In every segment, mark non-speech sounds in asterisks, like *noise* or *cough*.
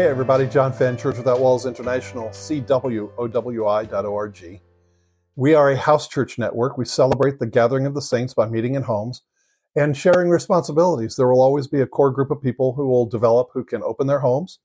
Hey, everybody, John Fenn, Church Without Walls International, CWOWI.org. We are a house church network. We celebrate the gathering of the saints by meeting in homes and sharing responsibilities. There will always be a core group of people who will develop who can open their homes,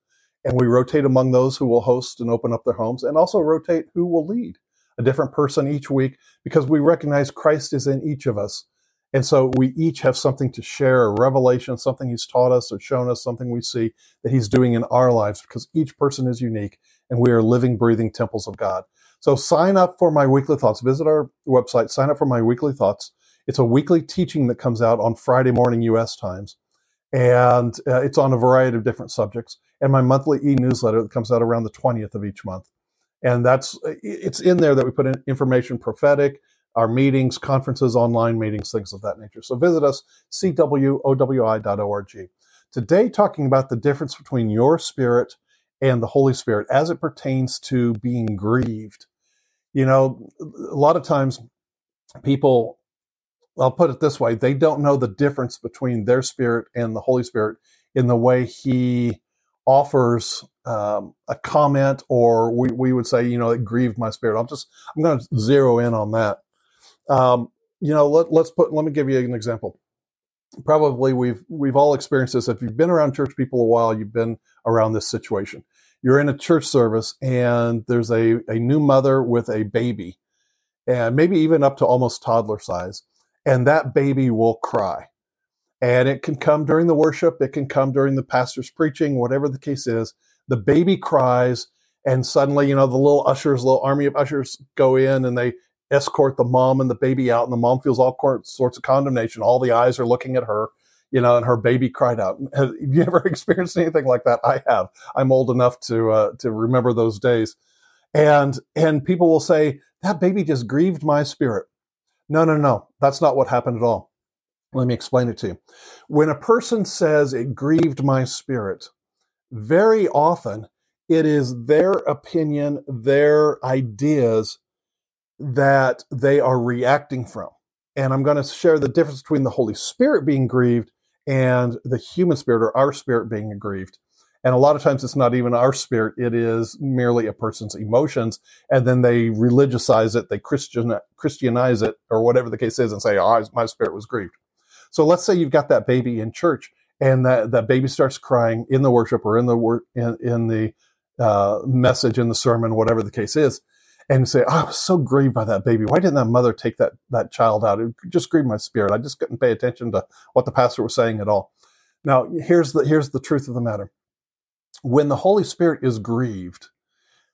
and we rotate among those who will host and open up their homes, and also rotate who will lead a different person each week because we recognize Christ is in each of us. And so we each have something to share, a revelation, something he's taught us or shown us, something we see that he's doing in our lives because each person is unique and we are living, breathing temples of God. So sign up for my weekly thoughts. Visit our website, sign up for my weekly thoughts. It's a weekly teaching that comes out on Friday morning U.S. times. And uh, it's on a variety of different subjects. And my monthly e newsletter that comes out around the 20th of each month. And that's, it's in there that we put in information prophetic, our meetings, conferences, online meetings, things of that nature. So visit us, cwowi.org. Today, talking about the difference between your spirit and the Holy Spirit as it pertains to being grieved. You know, a lot of times people, I'll put it this way, they don't know the difference between their spirit and the Holy Spirit in the way He offers um, a comment, or we, we would say, you know, it grieved my spirit. I'm just, I'm going to zero in on that. Um, you know, let, let's put. Let me give you an example. Probably we've we've all experienced this. If you've been around church people a while, you've been around this situation. You're in a church service and there's a, a new mother with a baby, and maybe even up to almost toddler size, and that baby will cry. And it can come during the worship, it can come during the pastor's preaching, whatever the case is. The baby cries, and suddenly, you know, the little ushers, little army of ushers go in and they escort the mom and the baby out, and the mom feels all sorts of condemnation. All the eyes are looking at her, you know, and her baby cried out. *laughs* Have you ever *laughs* experienced anything like that? I have. I'm old enough to uh, to remember those days, and and people will say that baby just grieved my spirit. No, no, no, that's not what happened at all. Let me explain it to you. When a person says it grieved my spirit, very often it is their opinion, their ideas that they are reacting from. And I'm going to share the difference between the Holy Spirit being grieved and the human spirit or our spirit being aggrieved. And a lot of times it's not even our spirit, it is merely a person's emotions. And then they religiousize it, they Christian, Christianize it, or whatever the case is, and say, oh, my spirit was grieved. So let's say you've got that baby in church and that, that baby starts crying in the worship or in the, wor- in, in the uh, message, in the sermon, whatever the case is and say, oh, I was so grieved by that baby. Why didn't that mother take that, that child out? It just grieved my spirit. I just couldn't pay attention to what the pastor was saying at all. Now, here's the, here's the truth of the matter. When the Holy Spirit is grieved,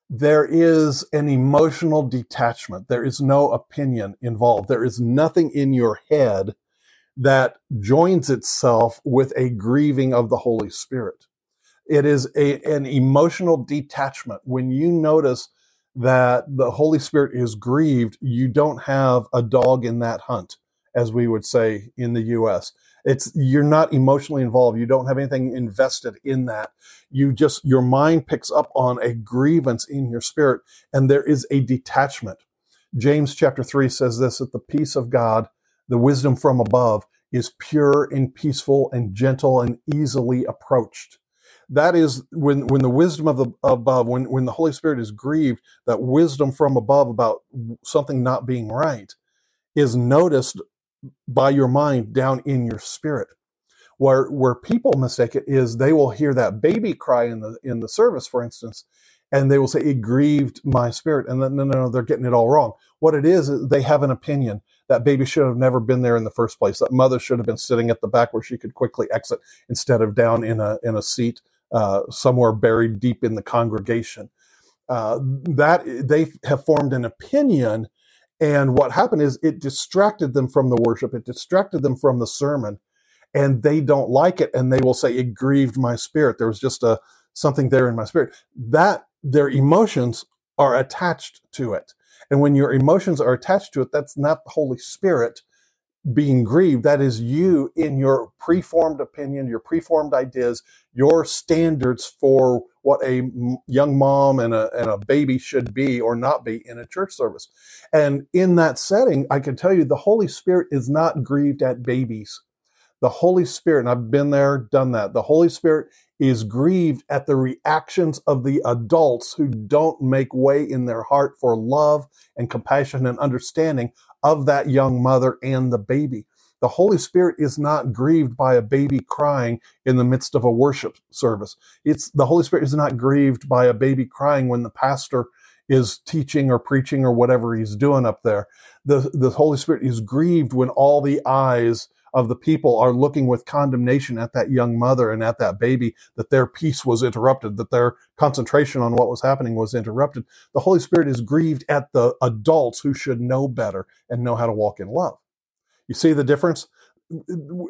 there is an emotional detachment. There is no opinion involved. There is nothing in your head that joins itself with a grieving of the Holy Spirit. It is a, an emotional detachment. When you notice that the Holy Spirit is grieved, you don't have a dog in that hunt, as we would say in the US. It's you're not emotionally involved. You don't have anything invested in that. You just your mind picks up on a grievance in your spirit, and there is a detachment. James chapter 3 says this that the peace of God, the wisdom from above, is pure and peaceful and gentle and easily approached that is when when the wisdom of the above when when the holy spirit is grieved that wisdom from above about something not being right is noticed by your mind down in your spirit. Where where people mistake it is they will hear that baby cry in the in the service for instance and they will say it grieved my spirit and then no no no they're getting it all wrong. What it is they have an opinion. That baby should have never been there in the first place. That mother should have been sitting at the back where she could quickly exit instead of down in a in a seat uh, somewhere buried deep in the congregation. Uh, that they have formed an opinion, and what happened is it distracted them from the worship. It distracted them from the sermon, and they don't like it, and they will say it grieved my spirit. There was just a something there in my spirit. That their emotions are attached to it. And when your emotions are attached to it, that's not the Holy Spirit being grieved. That is you in your preformed opinion, your preformed ideas, your standards for what a young mom and a, and a baby should be or not be in a church service. And in that setting, I can tell you the Holy Spirit is not grieved at babies. The Holy Spirit, and I've been there, done that. The Holy Spirit is grieved at the reactions of the adults who don't make way in their heart for love and compassion and understanding of that young mother and the baby. The Holy Spirit is not grieved by a baby crying in the midst of a worship service. It's the Holy Spirit is not grieved by a baby crying when the pastor is teaching or preaching or whatever he's doing up there. The, the Holy Spirit is grieved when all the eyes of the people are looking with condemnation at that young mother and at that baby, that their peace was interrupted, that their concentration on what was happening was interrupted. The Holy Spirit is grieved at the adults who should know better and know how to walk in love. You see the difference?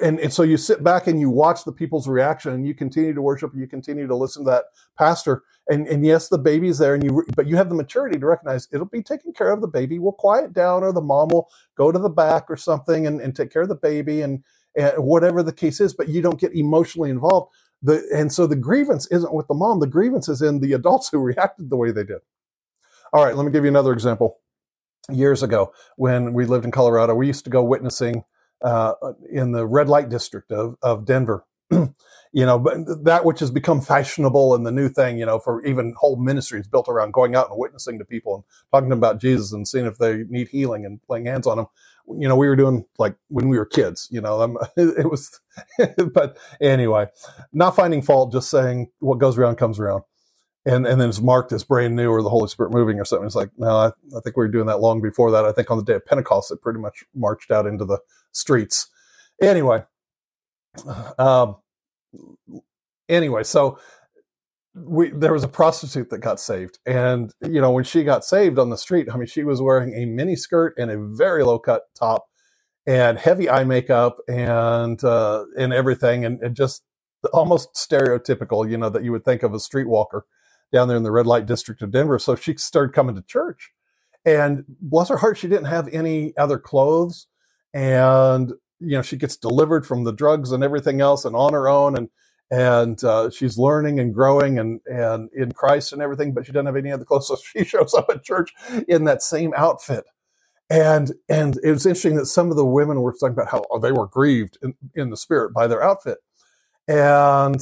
And, and so you sit back and you watch the people's reaction and you continue to worship and you continue to listen to that pastor. And, and yes, the baby's there and you, but you have the maturity to recognize it'll be taken care of. The baby will quiet down or the mom will go to the back or something and, and take care of the baby and, and whatever the case is, but you don't get emotionally involved. The, and so the grievance isn't with the mom. The grievance is in the adults who *laughs* reacted the way they did. All right, let me give you another example years ago when we lived in Colorado. We used to go witnessing uh, in the red light district of, of Denver. *clears throat* you know, but that which has become fashionable and the new thing, you know, for even whole ministries built around going out and witnessing to people and talking to them about Jesus and seeing if they need healing and laying hands on them. You know, we were doing like when we were kids, you know, um, *laughs* it was, *laughs* but anyway, not finding fault, just saying what goes around comes around and and then it's marked as brand new or the Holy Spirit moving or something. It's like, no, I, I, think we were doing that long before that. I think on the day of Pentecost, it pretty much marched out into the streets. Anyway, um, anyway, so we there was a prostitute that got saved, and you know when she got saved on the street, I mean, she was wearing a mini skirt and a very low cut top, and heavy eye makeup and uh, and everything, and, and just almost stereotypical, you know, that you would think of a streetwalker down there in the red light district of Denver. So she started coming to church. And bless her heart, she didn't have any other clothes. And, you know, she gets delivered from the drugs and everything else and on her own. And, and uh, she's learning and growing and, and in Christ and everything, but she doesn't have any other clothes. *laughs* So she shows up at church in that same outfit. And, and it was interesting that some of the women were talking about how they were grieved in, in the spirit by their outfit. And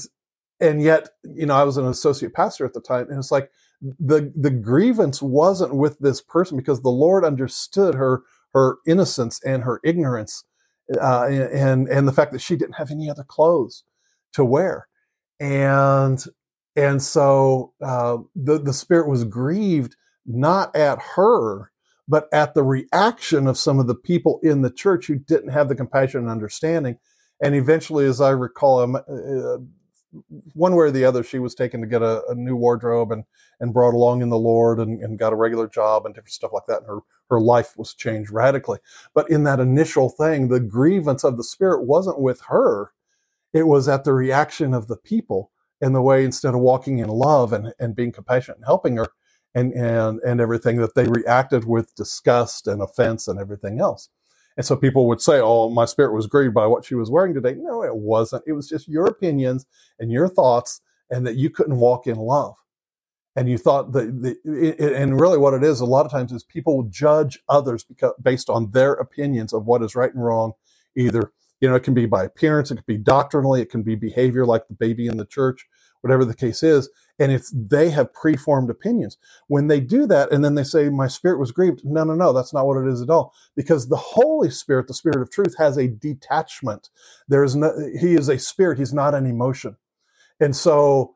and yet you know i was an associate pastor at the time and it's like the the grievance wasn't with this person because the lord understood her her innocence and her ignorance uh, and and the fact that she didn't have any other clothes to wear. And and so uh, the the spirit was grieved not at her but at the reaction of some of the people in the church who didn't have the compassion and understanding. And eventually as i recall one way or the other, she was taken to get a, a, new wardrobe and and brought along in the Lord and, and got a regular job and different stuff like that. And her her life was changed radically. But in that initial thing, the grievance of the Spirit wasn't with her; it was at the reaction of the people and the way instead of walking in love and and being compassionate and helping her and and and everything that they reacted with disgust and offense and everything else. And so people would say, Oh, my spirit was grieved by what she was wearing today. No, it wasn't. It was just your opinions and your thoughts, and that you couldn't walk in love. And you thought that, the, and really what it is a lot of times is people judge others because, based on their opinions of what is right and wrong. Either, you know, it can be by appearance, it could be doctrinally, it can be behavior like the baby in the church, whatever the case is and it's they have preformed opinions. When they do that and then they say my spirit was grieved no no no that's not what it is at all. Because the holy spirit the spirit of truth has a detachment. There is no he is a spirit he's not an emotion. And so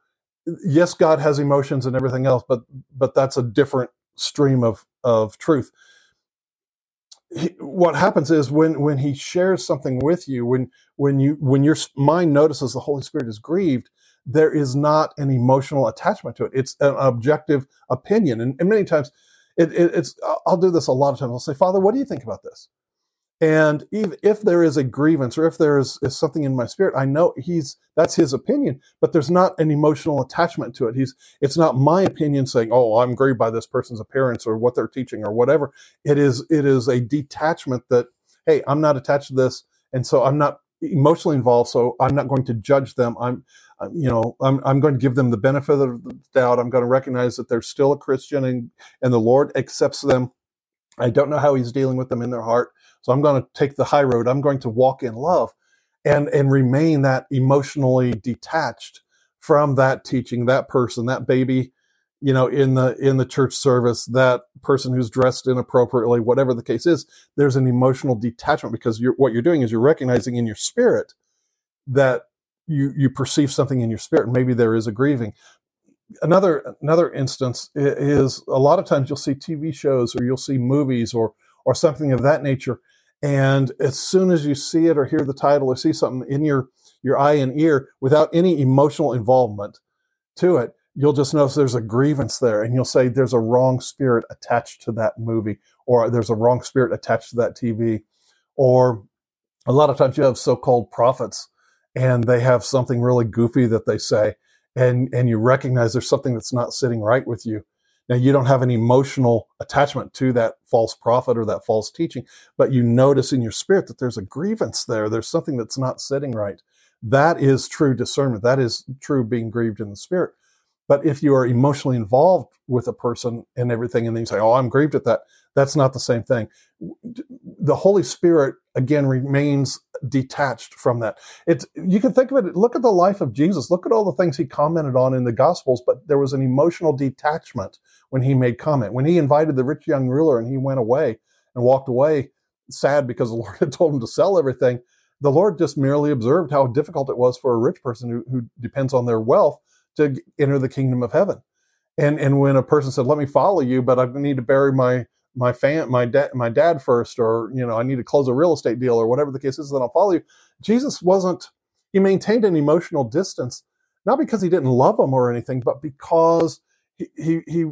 yes god has emotions and everything else but but that's a different stream of of truth. He, what happens is when when he shares something with you when when you when your mind notices the holy spirit is grieved there is not an emotional attachment to it. It's an objective opinion. And, and many times it, it, it's, I'll do this a lot of times. I'll say, Father, what do you think about this? And if, if there is a grievance or if there is, is something in my spirit, I know he's, that's his opinion, but there's not an emotional attachment to it. He's, it's not my opinion saying, oh, I'm grieved by this person's appearance or what they're teaching or whatever. It is, it is a detachment that, hey, I'm not attached to this. And so I'm not emotionally involved. So I'm not going to judge them. I'm, Uh, you know, I'm, I'm going to give them the benefit of the doubt. I'm going to recognize that they're still a Christian and, and the Lord accepts them. I don't know how he's dealing with them in their heart. So I'm going to take the high road. I'm going to walk in love and, and remain that emotionally detached from that teaching, that person, that baby, you know, in the in the church service, that person who's dressed inappropriately, whatever the case is, there's an emotional detachment because you're, what you're doing is you're recognizing in your spirit that you you perceive something in your spirit, and maybe there is a grieving. Another another instance is a lot of times you'll see TV shows or you'll see movies or or something of that nature, and as soon as you see it or hear the title or see something in your your eye and ear without any emotional involvement to it, you'll just notice there's a grievance there and you'll say there's a wrong spirit attached to that movie or there's a wrong spirit attached to that TV. Or a lot of times you have so-called prophets and they have something really goofy that they say and and you recognize there's something that's not sitting right with you now, you don't have an emotional attachment to that false prophet or that false teaching, but you notice in your spirit that there's a grievance there. There's something that's not sitting right. That is true discernment. That is true being grieved in the spirit. But if you are emotionally involved with a person and everything, and then you say, Oh, I'm grieved at that, that's not the same thing. The Holy Spirit, again, remains detached from that. It's, you can think of it, look at the life of Jesus. Look at all the things he commented on in the Gospels, but there was an emotional detachment when he made comment. When he invited the rich young ruler and he went away and walked away sad because the *laughs* Lord had told him to sell everything, the Lord just merely observed how difficult it was for a rich person who, who depends on their wealth to enter the kingdom of heaven. And and when a person said, "Let me follow you, but I need to bury my my fam my dad my dad first, or you know, I need to close a real estate deal, or whatever the case is, then I'll follow you." Jesus wasn't. He maintained an emotional distance, not because he didn't love them or anything, but because he he, he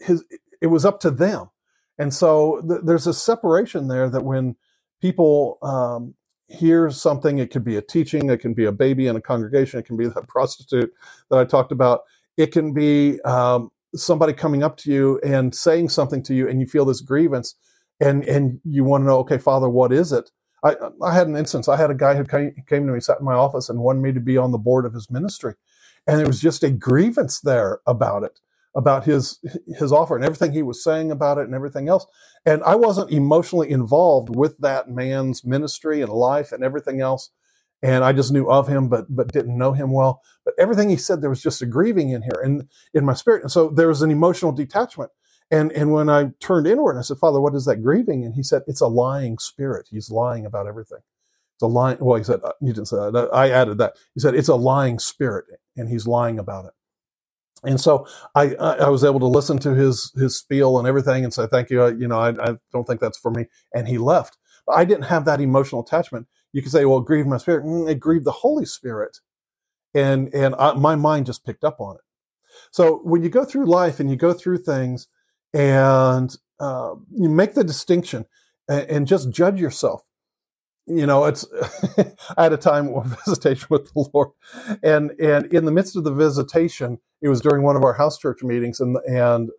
his it was up to them. And so th- there's a separation there that when people um, hear something, it could be a teaching, it can be a baby in a congregation, it can be that *laughs* prostitute that I talked about, it can be um, somebody coming up to you and saying something to you, and you feel this grievance, and and you want to know, okay, Father, what is it? I, I had an instance. I had a guy who came, came to me, sat in my office, and wanted me to be on the board of his ministry, and there was just a grievance there about it about his his offer and everything he was saying about it and everything else and i wasn't emotionally involved with that man's ministry and life and everything else and i just knew of him but but didn't know him well. But everything he said there was just a grieving in here and in my spirit. And so there was an emotional detachment. And and when i turned inward i said father what is that grieving? And he said it's a lying spirit. He's lying about everything. It's a lying well he said uh, you didn't say that. I added that. He said it's a lying spirit and he's lying about it. And so I, I was able to listen to his his spiel and everything and say thank you. you know, I, I don't think that's for me. And he left. But I didn't have that emotional attachment. You could say, well, grieve my spirit. Mm, it grieved the Holy Spirit, and and I, my mind just picked up on it. So when you go through life and you go through things, and uh, you make the distinction and, and just judge yourself you know, it's *laughs* I had a time of *laughs* visitation with the Lord, and and in the midst of the visitation, it was during one of our house church meetings, and and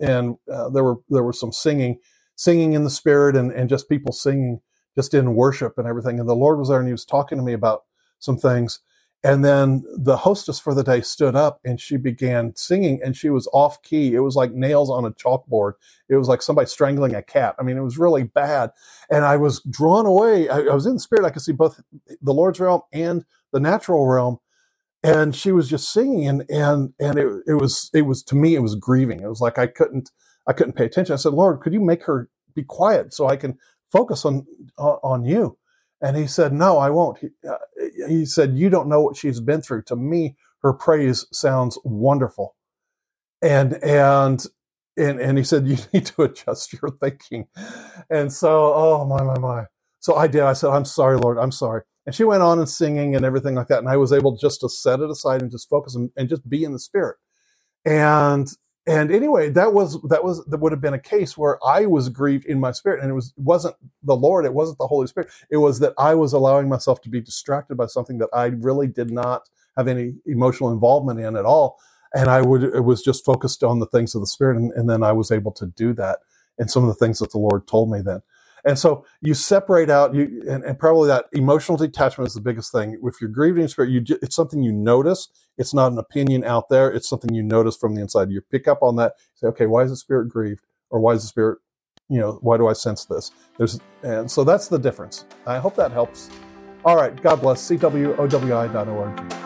and uh, there were there was some singing, singing in the spirit, and and just people singing just in worship and everything. And the Lord was there, and He was talking to me about some things, and then the hostess for the day stood up and she began singing and she was off key. It was like nails on a chalkboard. It was like somebody strangling a cat. I mean, it was really bad. And I was drawn away. I, I was in the spirit. I could see both the Lord's realm and the natural realm. And she was just singing and, and, and it, it was, it was, to me, it was grieving. It was like I couldn't, I couldn't pay attention. I said, Lord, could you make her be quiet so I can focus on, on, you? And he said, No, I won't. He, uh, he said, You don't know what she's been through. To me, her praise sounds wonderful. And, and, and, and he said, You *laughs* need to adjust your thinking. And so, oh, my, my, my. So I did. I said, I'm sorry, Lord. I'm sorry. And she went on and singing and everything like that. And I was able just to set it aside and just focus and, and just be in the spirit. And and anyway, that was that was that would have been a case where I was grieved in my spirit, and it was wasn't the Lord, it wasn't the Holy Spirit. It was that I was allowing myself to be distracted by something that I really did not have any emotional involvement in at all, and I would it was just focused on the things of the Spirit, and, and then I was able to do that, and some of the things that the Lord told me then. And so you separate out you, and, and, probably that emotional detachment is the biggest thing. If you're grieving spirit, you, it's something you notice. It's not an opinion out there. It's something you notice from the inside. You pick up on that. Say, okay, why is the spirit grieved, or why is the spirit, you know, why do I sense this? There's, and so that's the difference. I hope that helps. All right, God bless. CWOWI.org.